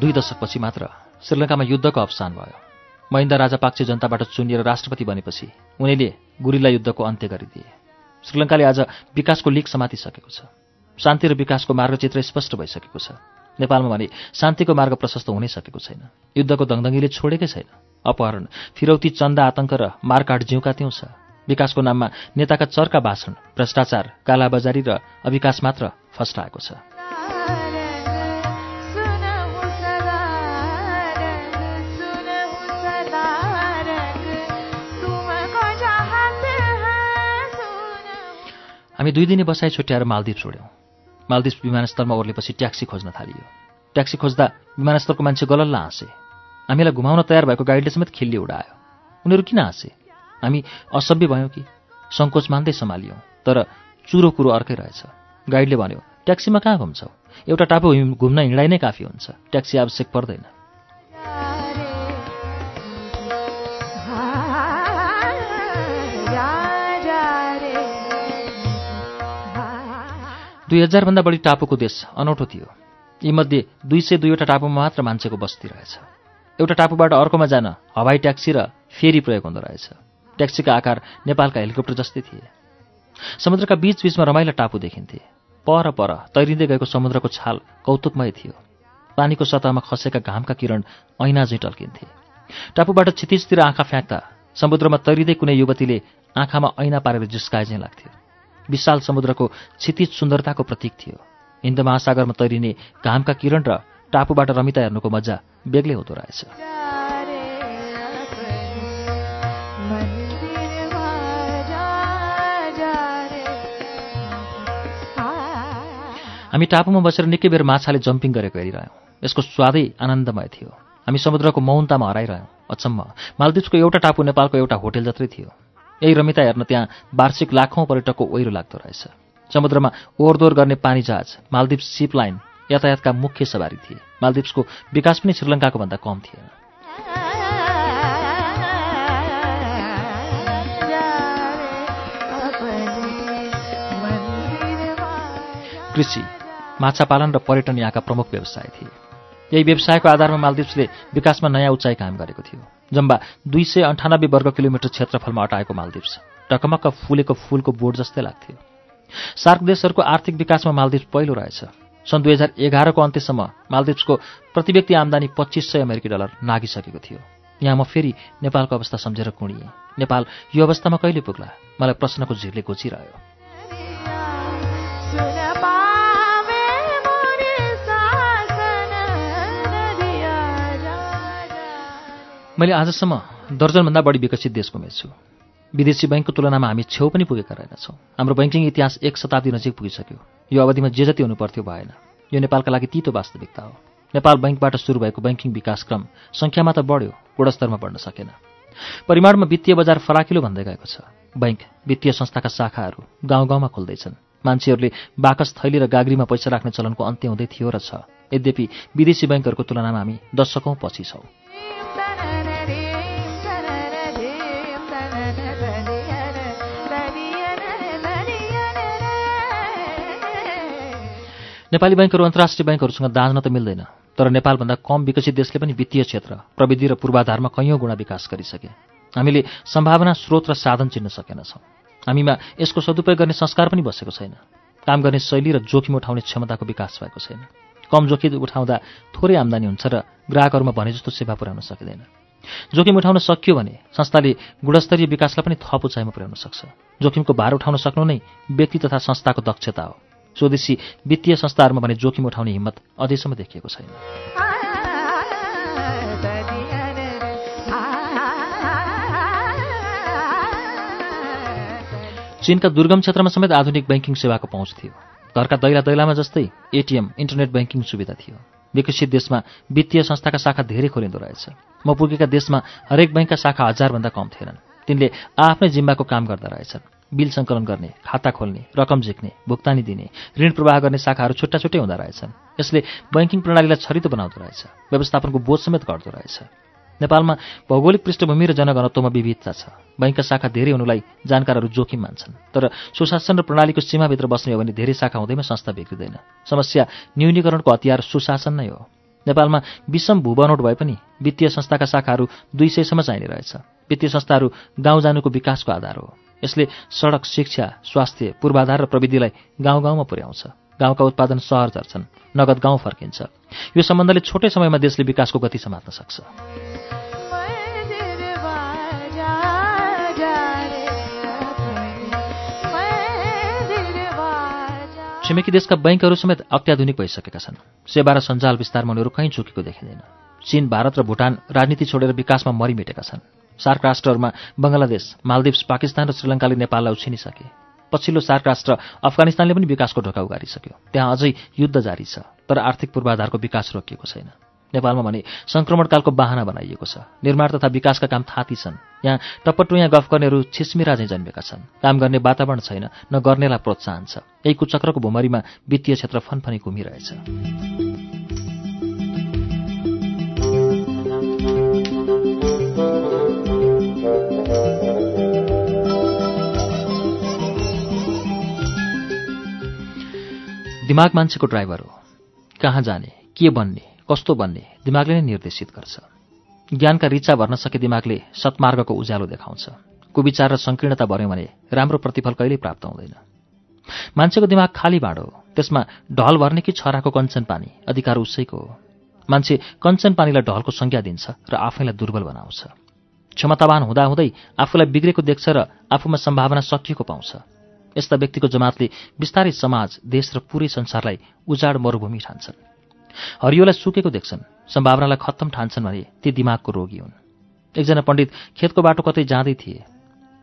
दुई दशकपछि मात्र श्रीलङ्कामा युद्धको अवसान भयो। महिन्दा राजापाक्से जनताबाट चुनिएर राष्ट्रपति बनेपछि उनीले गुरिल्ला युद्धको अन्त्य गरिदिए। श्रीलङ्काले आज विकासको लिक समातिसकेको छ। शान्ति र विकासको मार्गचित्र स्पष्ट भइसकेको छ। नेपालमा भने शान्तिको मार्ग प्रशस्त हुनै सकेको छैन। युद्धको दङदङ्गीले छोडेकै छैन। अपहरण फिरौती चन्दा आतंक र मारकाट जिउका त्यौँ छ। विकासको नाममा नेताका चर्का भाषण भ्रष्टाचार कालाबजारी र अविकास मात्र फस्टाएको छ। हामी दुई दिने बसाइ छुट्याएर मालदिप छोड्यौँ। मालदिप विमानस्थलमा ओर्लेपछि ट्याक्सी खोज्न थालियो। ट्याक्सी खोज्दा विमानस्थलको मान्छे गलल्ल हाँसे। हामीलाई घुमाउन तयार भएको गाइडले समेत खिल्ली उडायो। उनीहरू किन हाँसे? हामी असभ्य भयौँ कि? सङ्कोच मान्दै सम्हालियौँ तर चुरो कुरो अर्कै रहेछ। गाइडले भन्यो ट्याक्सीमा कहाँ घुम्छौ? एउटा टापु घुम्न हिँडाइ नै काफी हुन्छ। ट्याक्सी आवश्यक पर्दैन। दुई हजारभन्दा बढी टापुको देश अनौठो थियो। यीमध्ये दुई सय दुईवटा टापुमा मात्र मान्छेको बस्ती रहेछ। एउटा टापुबाट अर्कोमा जान हवाई ट्याक्सी र फेरी प्रयोग हुँदो रहेछ। ट्याक्सीका आकार नेपालका हेलिकप्टर जस्तै थिए। समुद्रका बीचबीचमा रमाइला टापु देखिन्थे। पर पर तैरिँदै गएको समुद्रको छाल कौतुकमय थियो। पानीको सतहमा खसेका घामका किरण ऐना झैँ टल्किन्थे। टापुबाट क्षितिजतिर आँखा फ्याँक्दा समुद्रमा तैरिँदै कुनै युवतीले आँखामा ऐना पारेर जिस्काए लाग्थ्यो। विशाल समुद्रको क्षितिज सुन्दरताको प्रतीक थियो। हिन्द महासागरमा तैरिने घामका किरण र टापुबाट रमिता हेर्नुको मजा बेग्लै हुँदो रहेछ। हामी टापुमा बसेर निकै बेर माछाले जम्पिङ गरेको हेरिरह्यौँ। यसको स्वादै आनन्दमय थियो। हामी समुद्रको मौनतामा हराइरह्यौँ। अचम्म मालदिप्सको एउटा टापु नेपालको एउटा होटेल जत्रै थियो। यही रमिता हेर्न त्यहाँ वार्षिक लाखौँ पर्यटकको ओहिरो लाग्दो रहेछ। समुद्रमा ओहोरदोहोर गर्ने पानी जहाज मालदिप्स सिप लाइन यातायातका मुख्य सवारी थिए। मालदिप्सको विकास पनि श्रीलङ्काको भन्दा कम थिएन। कृषि माछा पालन र पर्यटन यहाँका प्रमुख व्यवसाय थिए। यही व्यवसायको आधारमा मालदिप्सले विकासमा नयाँ उचाइ कायम गरेको थियो जम्बा दुई सय अन्ठानब्बे वर्ग किलोमिटर क्षेत्रफलमा अटाएको मालदिप्स टकमक्क फुलेको फुलको बोर्ड जस्तै लाग्थ्यो। सार्क देशहरूको आर्थिक विकासमा मालदिप्स पहिलो रहेछ। सन् दुई हजार एघारको अन्त्यसम्म मालदिप्सको प्रति व्यक्ति आमदानी पच्चिस सय अमेरिकी डलर नागिसकेको थियो। यहाँ म फेरि नेपालको अवस्था सम्झेर कुणिएँ। नेपाल यो अवस्थामा कहिले पुग्ला? मलाई प्रश्नको झिरले गोचिरह्यो मैले आजसम्म दर्जनभन्दा बढी विकसित देश घुमेछु विदेशी बैङ्कको तुलनामा हामी छेउ पनि पुगेका रहेनछौँ। हाम्रो बैङ्किङ इतिहास एक शताब्दी नजिक पुगिसक्यो। यो अवधिमा जे जति हुनु पर्थ्यो भएन। यो नेपालका लागि तितो वास्तविकता हो। नेपाल बैङ्कबाट सुरु भएको बैङ्किङ विकासक्रम सङ्ख्यामा त बढ्यो गुणस्तरमा बढ्न सकेन। परिमाणमा वित्तीय बजार फराकिलो भन्दै गएको छ। बैङ्क वित्तीय संस्थाका शाखाहरू गाउँ गाउँमा खोल्दैछन्। मान्छेहरूले बाकस थैली र गाग्रीमा पैसा राख्ने चलनको अन्त्य हुँदै थियो र छ। यद्यपि विदेशी बैङ्कहरूको तुलनामा हामी दशकौँ पछि छौँ। नेपाली बैङ्कहरू अन्तर्राष्ट्रिय बैङ्कहरूसँग दाँज्न त मिल्दैन तर नेपालभन्दा कम विकसित देशले पनि वित्तीय क्षेत्र प्रविधि र पूर्वाधारमा कैयौँ गुणा विकास गरिसके। हामीले सम्भावना स्रोत र साधन चिन्न सकेनछौँ। हामीमा यसको सदुपयोग गर्ने संस्कार पनि बसेको छैन। काम गर्ने शैली र जोखिम उठाउने क्षमताको विकास भएको छैन। कम जोखिम उठाउँदा थोरै आम्दानी हुन्छ र ग्राहकहरूमा भने जस्तो सेवा पुर्याउन सकिँदैन। जोखिम उठाउन सकियो भने संस्थाले गुणस्तरीय विकासलाई पनि थप उचाइमा पुर्याउन सक्छ। जोखिमको भार उठाउन सक्नु नै व्यक्ति तथा संस्थाको दक्षता हो। स्वदेशी वित्तीय संस्थाहरूमा भने जोखिम उठाउने हिम्मत अझैसम्म देखिएको छैन। चीनका दुर्गम क्षेत्रमा समेत आधुनिक ब्याङ्किङ सेवाको पहुँच थियो। घरका दैला दैलामा जस्तै एटिएम इन्टरनेट ब्याङ्किङ सुविधा थियो। विकसित देशमा वित्तीय संस्थाका शाखा धेरै खोलिँदो रहेछ। म पुगेका देशमा हरेक ब्याङ्कका शाखा हजारभन्दा कम थिएनन्। तिनले आफ्नै जिम्माको काम गर्दा रहेछन्। बिल सङ्कलन गर्ने खाता खोल्ने रकम झिक्ने भुक्तानी दिने ऋण प्रवाह गर्ने शाखाहरू छुट्टा छुट्टै हुँदो रहेछन्। यसले बैङ्किङ प्रणालीलाई छरितो बनाउँदो रहेछ व्यवस्थापनको बोध समेत गर्दो रहेछ। नेपालमा भौगोलिक पृष्ठभूमि र जनघनत्वमा विविधता छ। बैङ्कका शाखा धेरै हुनुलाई जानकारहरू जोखिम मान्छन् तर सुशासन र प्रणालीको सीमाभित्र बस्ने हो भने धेरै शाखा हुँदैमा संस्था बिग्रिँदैन। समस्या न्यूनीकरणको हतियार सुशासन नै हो। नेपालमा विषम भूबनोट भए पनि वित्तीय संस्थाका शाखाहरू दुई सयसम्म चाहिने रहेछ। वित्तीय संस्थाहरू गाउँ जानुको विकासको आधार हो। यसले सडक शिक्षा स्वास्थ्य पूर्वाधार र प्रविधिलाई गाउँ गाउँमा पुर्याउँछ। गाउँका उत्पादन सहर झर्छन् नगद गाउँ फर्किन्छ। यो सम्बन्धले छोटै समयमा देशले विकासको गति समात्न सक्छ। छिमेकी देशका बैङ्कहरू समेत अत्याधुनिक भइसकेका छन्। सेवा र सञ्जाल विस्तारमा उनीहरू कहीँ चुकेको देखिँदैन। चीन भारत र भुटान राजनीति छोडेर विकासमा मरिमेटेका छन्। सार्क राष्ट्रहरूमा बङ्गलादेश मालदिप्स पाकिस्तान र श्रीलङ्काले नेपाललाई उछिनिसके। पछिल्लो सार्क राष्ट्र अफगानिस्तानले पनि विकासको ढोका उगारिसक्यो। त्यहाँ अझै युद्ध जारी छ तर आर्थिक पूर्वाधारको विकास रोकिएको छैन। नेपालमा भने सङ्क्रमणकालको बाहना बनाइएको छ। निर्माण तथा विकासका काम थाती छन्। यहाँ टप्पटुयाँ गफ गर्नेहरू छिस्मिरा चाहिँ जन्मेका छन्। काम गर्ने वातावरण छैन न गर्नेलाई प्रोत्साहन छ। यही कुचक्रको भुमरीमा वित्तीय क्षेत्र फनफनी घुमिरहेछ। दिमाग मान्छेको ड्राइभर हो। कहाँ जाने के बन्ने कस्तो बन्ने दिमागले नै निर्देशित गर्छ। ज्ञानका रिचा भर्न सके दिमागले सत्मार्गको उज्यालो देखाउँछ। कुविचार र सङ्कीर्णता भर्यो भने राम्रो प्रतिफल कहिल्यै प्राप्त हुँदैन। मान्छेको दिमाग खाली बाँडो त्यसमा ढल भर्ने कि छराको कञ्चन पानी अधिकार उसैको हो। मान्छे कञ्चन पानीलाई ढलको संज्ञा दिन्छ र आफैलाई दुर्बल बनाउँछ। क्षमतावान हुँदाहुँदै आफूलाई बिग्रेको देख्छ र आफूमा सम्भावना सकिएको पाउँछ। यस्ता व्यक्तिको जमातले बिस्तारै समाज देश र पुरै संसारलाई उजाड मरुभूमि ठान्छन्। हरियोलाई सुकेको देख्छन् सम्भावनालाई खत्तम ठान्छन् भने ती दिमागको रोगी हुन्। एकजना पण्डित खेतको बाटो कतै जाँदै थिए।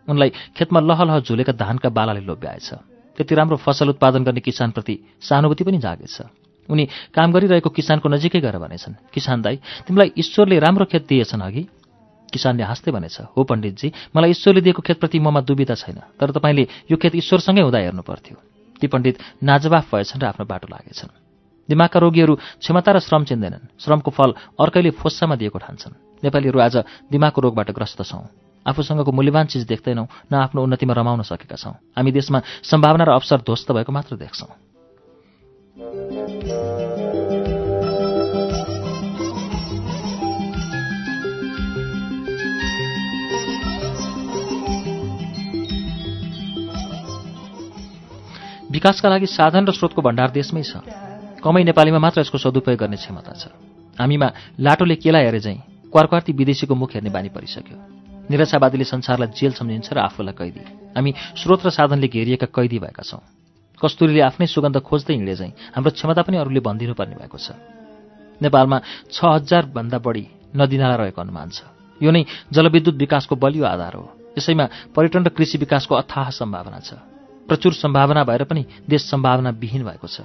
उनलाई खेतमा लहलह झुलेका धानका बालाले लोभ्याएछ। त्यति राम्रो फसल उत्पादन गर्ने किसानप्रति सहानुभूति पनि जागेछ। उनी काम गरिरहेको किसानको नजिकै गएर भनेछन् किसान दाई तिमीलाई ईश्वरले राम्रो खेत दिएछन् अघि। किसानले हाँस्दै भनेछ हो पण्डितजी मलाई ईश्वरले दिएको खेतप्रति ममा दुविधा छैन तर तपाईँले यो खेत ईश्वरसँगै हुँदा हेर्नु पर्थ्यो। ती पण्डित नाजवाफ भएछन् र आफ्नो बाटो लागेछन्। दिमागका रोगीहरू क्षमता र श्रम चिन्दैनन्। श्रमको फल अर्कैले फोस्सामा दिएको ठान्छन्। नेपालीहरू आज दिमागको रोगबाट ग्रस्त छौँ। आफूसँगको मूल्यवान चिज देख्दैनौँ न आफ्नो उन्नतिमा रमाउन सकेका छौँ। हामी देशमा सम्भावना र अवसर ध्वस्त भएको मात्र देख्छौँ। विकासका लागि साधन र स्रोतको भण्डार देशमै छ। कमै नेपालीमा मात्र यसको सदुपयोग गर्ने क्षमता छ। हामीमा लाटोले केला हेरे चाहिँ क्वारक्वार्ती विदेशीको मुख हेर्ने बानी परिसक्यो। निराशावादीले संसारलाई जेल सम्झिन्छ र आफूलाई कैदी। हामी स्रोत र साधनले घेरिएका कैदी भएका छौँ। कस्तुरीले आफ्नै सुगन्ध खोज्दै हिँडे चाहिँ हाम्रो क्षमता पनि अरूले भनिदिनुपर्ने भएको छ। नेपालमा छ हजारभन्दा बढी नदीनाला रहेको अनुमान छ। यो नै जलविद्युत विकासको बलियो आधार हो। यसैमा पर्यटन र कृषि विकासको अथाह सम्भावना छ। प्रचुर सम्भावना भएर पनि देश सम्भावना विहीन भएको छ।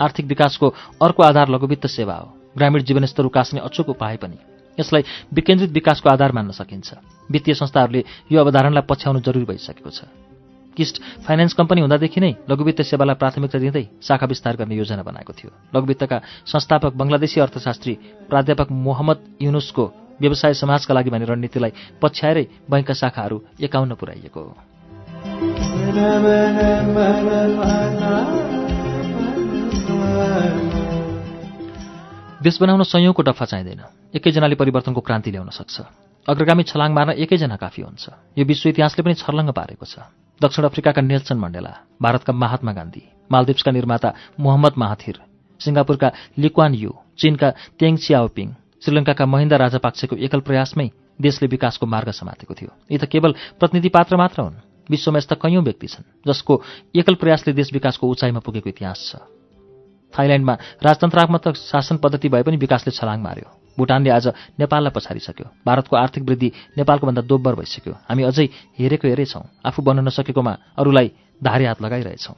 आर्थिक विकासको अर्को आधार लघुवित्त सेवा हो। ग्रामीण जीवनस्तर उकास्ने अचुक उपाय पनि। यसलाई विकेन्द्रित विकासको आधार मान्न सकिन्छ। वित्तीय संस्थाहरूले यो अवधारणालाई पछ्याउनु जरुरी भइसकेको छ। किस्ट फाइनेन्स कम्पनी हुँदादेखि नै लघुवित्त सेवालाई प्राथमिकता दिँदै शाखा विस्तार गर्ने योजना बनाएको थियो। लघुवित्तका संस्थापक बङ्गलादेशी अर्थशास्त्री प्राध्यापक मोहम्मद युनुसको व्यवसाय समाजका लागि भन्ने रणनीतिलाई पछ्याएरै बैङ्कका शाखाहरू एकाउन्न पुर्याइएको हो। देश बनाउन संयौंको डफा चाहिँदैन। एकैजनाले परिवर्तनको क्रान्ति ल्याउन सक्छ। अग्रगामी छलाङ मार्न एकैजना काफी हुन्छ। यो विश्व इतिहासले पनि छर्लङ्ग पारेको छ। दक्षिण अफ्रिकाका नेल्सन मण्डेला भारतका महात्मा गान्धी मालदिप्सका निर्माता मोहम्मद महाथिर सिङ्गापुरका लिक्वान यु चीनका तेङ चियाओपिङ श्रीलङ्काका महेन्द्र राजापाक्सेको एकल प्रयासमै देशले विकासको मार्ग समातेको थियो। यी त केवल प्रतिनिधि पात्र मात्र हुन्। विश्वमा यस्ता कैयौँ व्यक्ति छन् जसको एकल प्रयासले देश विकासको उचाइमा पुगेको इतिहास छ। थाइल्याण्डमा राजतन्त्रात्मक शासन पद्धति भए पनि विकासले छलाङ मार्यो। भुटानले आज नेपाललाई पछाडिसक्यो। भारतको आर्थिक वृद्धि नेपालको भन्दा दोब्बर भइसक्यो। हामी अझै हेरेको हेरेछौँ। आफू बन्न नसकेकोमा अरूलाई धारे हात लगाइरहेछौँ।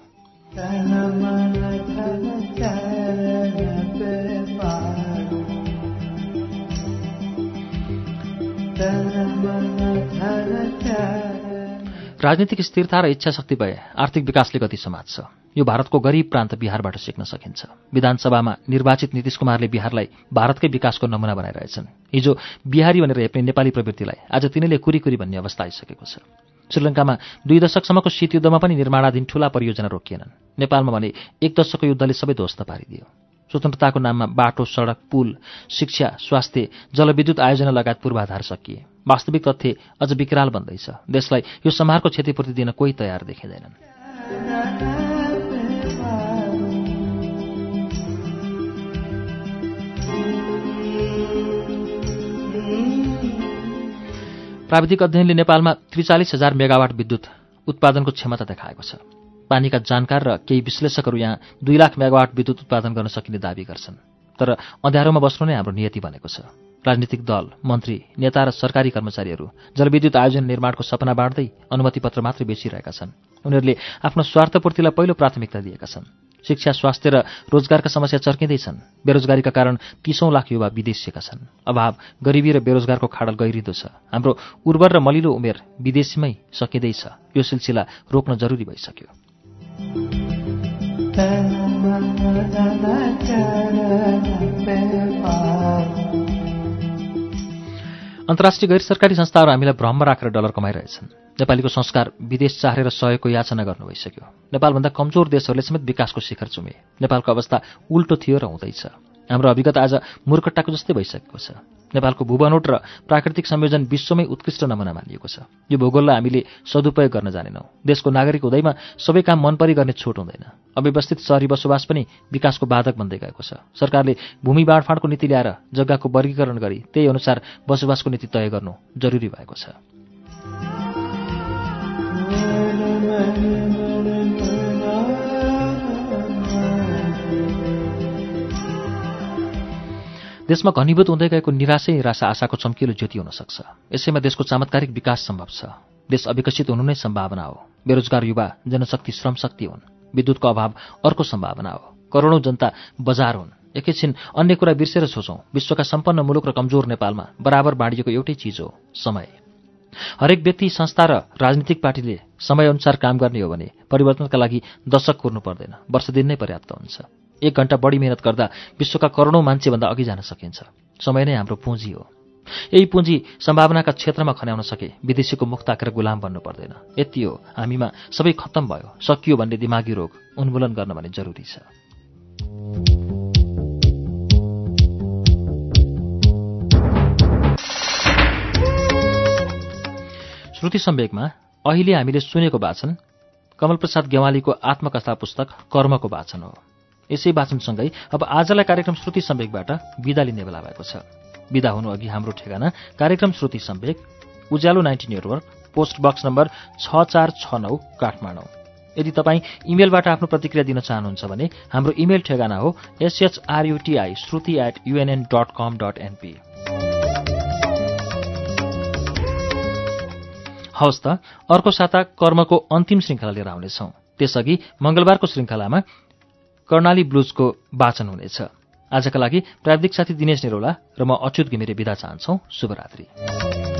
राजनीतिक स्थिरता र इच्छा शक्ति भए आर्थिक विकासले गति समात्छ। यो भारतको गरिब प्रान्त बिहारबाट सिक्न सकिन्छ। विधानसभामा निर्वाचित नीतिश कुमारले बिहारलाई भारतकै विकासको नमुना बनाइरहेछन्। हिजो बिहारी भनेर हेप्ने नेपाली प्रवृत्तिलाई आज तिनैले कुरी भन्ने अवस्था आइसकेको छ। श्रीलङ्कामा दुई दशकसम्मको शीतयुद्धमा पनि निर्माणाधीन ठूला परियोजना रोकिएनन्। नेपालमा भने एक दशकको युद्धले सबै ध्वस्त पारिदियो। स्वतन्त्रताको नाममा बाटो सडक पुल शिक्षा स्वास्थ्य जलविद्युत आयोजना लगायत पूर्वाधार सकिए। वास्तविक तथ्य अझ विकराल बन्दैछ। देशलाई यो समारको क्षतिपूर्ति दिन कोही तयार देखिँदैनन्। प्राविधिक अध्ययनले नेपालमा त्रिचालिस हजार मेगावाट विद्युत उत्पादनको क्षमता देखाएको छ। पानीका जानकार र केही विश्लेषकहरू यहाँ दुई लाख मेगावाट विद्युत उत्पादन गर्न सकिने दावी गर्छन्। तर अँध्यारोमा बस्नु नै हाम्रो नियति बनेको छ। राजनीतिक दल मन्त्री नेता र सरकारी कर्मचारीहरू जलविद्युत आयोजन निर्माणको सपना बाँड्दै अनुमति पत्र मात्रै बेचिरहेका छन्। उनीहरूले आफ्नो स्वार्थपूर्तिलाई पहिलो प्राथमिकता दिएका छन्। शिक्षा स्वास्थ्य र रोजगारका समस्या चर्किँदैछन्। बेरोजगारीका कारण तीसौँ लाख युवा विदेशिएका छन्। अभाव गरिबी र बेरोजगारको खाडल गहिरिँदो छ। हाम्रो उर्वर र मलिलो उमेर विदेशीमै सकिँदैछ। यो सिलसिला रोक्न जरुरी भइसक्यो। अन्तर्राष्ट्रिय गैर सरकारी संस्थाहरू हामीलाई भ्रममा राखेर डलर कमाइरहेछन्। नेपालीको संस्कार विदेश चाहेर सहयोगको याचना गर्नु भइसक्यो। नेपालभन्दा कमजोर देशहरूले समेत विकासको शिखर चुमे। नेपालको अवस्था उल्टो थियो र हुँदैछ। हाम्रो अभिगत आज मूर्खट्टाको जस्तै भइसकेको छ। नेपालको भूबनोट र प्राकृतिक संयोजन विश्वमै उत्कृष्ट नमुना मानिएको छ। यो भूगोललाई हामीले सदुपयोग गर्न जानेनौँ। देशको नागरिक हुँदैमा सबै काम मनपरी गर्ने छुट हुँदैन। अव्यवस्थित सहरी बसोबास पनि विकासको बाधक बन्दै गएको छ। सरकारले भूमि बाँडफाँडको नीति ल्याएर जग्गाको वर्गीकरण गरी त्यही अनुसार बसोबासको नीति तय गर्नु जरुरी भएको छ। देशमा घनीभूत हुँदै गएको निराशै निराशा आशाको चम्किलो ज्योति हुन सक्छ। यसैमा देशको चमत्कारिक विकास सम्भव छ। देश अविकसित हुनु नै सम्भावना हो। बेरोजगार युवा जनशक्ति श्रमशक्ति हुन्। विद्युतको अभाव अर्को सम्भावना हो। करोडौँ जनता बजार हुन्। एकैछिन अन्य कुरा बिर्सेर सोचौँ। विश्वका सम्पन्न मुलुक र कमजोर नेपालमा बराबर बाँडिएको एउटै चिज हो समय। हरेक व्यक्ति संस्था र राजनीतिक पार्टीले समयअनुसार काम गर्ने हो भने परिवर्तनका लागि दशक कुर्नु पर्दैन। वर्ष दिन नै पर्याप्त हुन्छ। एक घन्टा बढी मेहनत गर्दा विश्वका करोडौँ मान्छेभन्दा अघि जान सकिन्छ। समय नै हाम्रो पुँजी हो। यही पुँजी सम्भावनाका क्षेत्रमा खन्याउन सके विदेशीको मुख ताकेर गुलाम बन्नु पर्दैन। यति हो हामीमा सबै खत्तम भयो। सकियो भन्ने दिमागी रोग उन्मूलन गर्न भने जरुरी छ। श्रुति सम्वेकमा अहिले हामीले सुनेको वाचन कमलप्रसाद गेवालीको आत्मकथा पुस्तक कर्मको वाचन हो। यसै वाचनसँगै अब आजलाई कार्यक्रम श्रुति सम्वेकबाट विदा लिने बेला भएको छ। विदा हुनु अघि हाम्रो ठेगाना कार्यक्रम Shruti Sambeg Ujyaalo ninety network post box number छ चार छ नौ काठमाडौँ। यदि तपाईँ इमेलबाट आफ्नो प्रतिक्रिया दिन चाहनुहुन्छ भने हाम्रो इमेल ठेगाना हो S H R U T I Shruti at U N N dot com dot N P हवस् त अर्को साता कर्मको अन्तिम श्रृङ्खला लिएर आउनेछौँ। त्यसअघि मंगलबारको श्रृङ्खलामा कर्णाली ब्लुजको वाचन हुनेछ। आजका लागि प्राविधिक साथी दिनेश निरौला र म अच्युत घिमिरे विदा चाहन्छौ। शुभरात्री।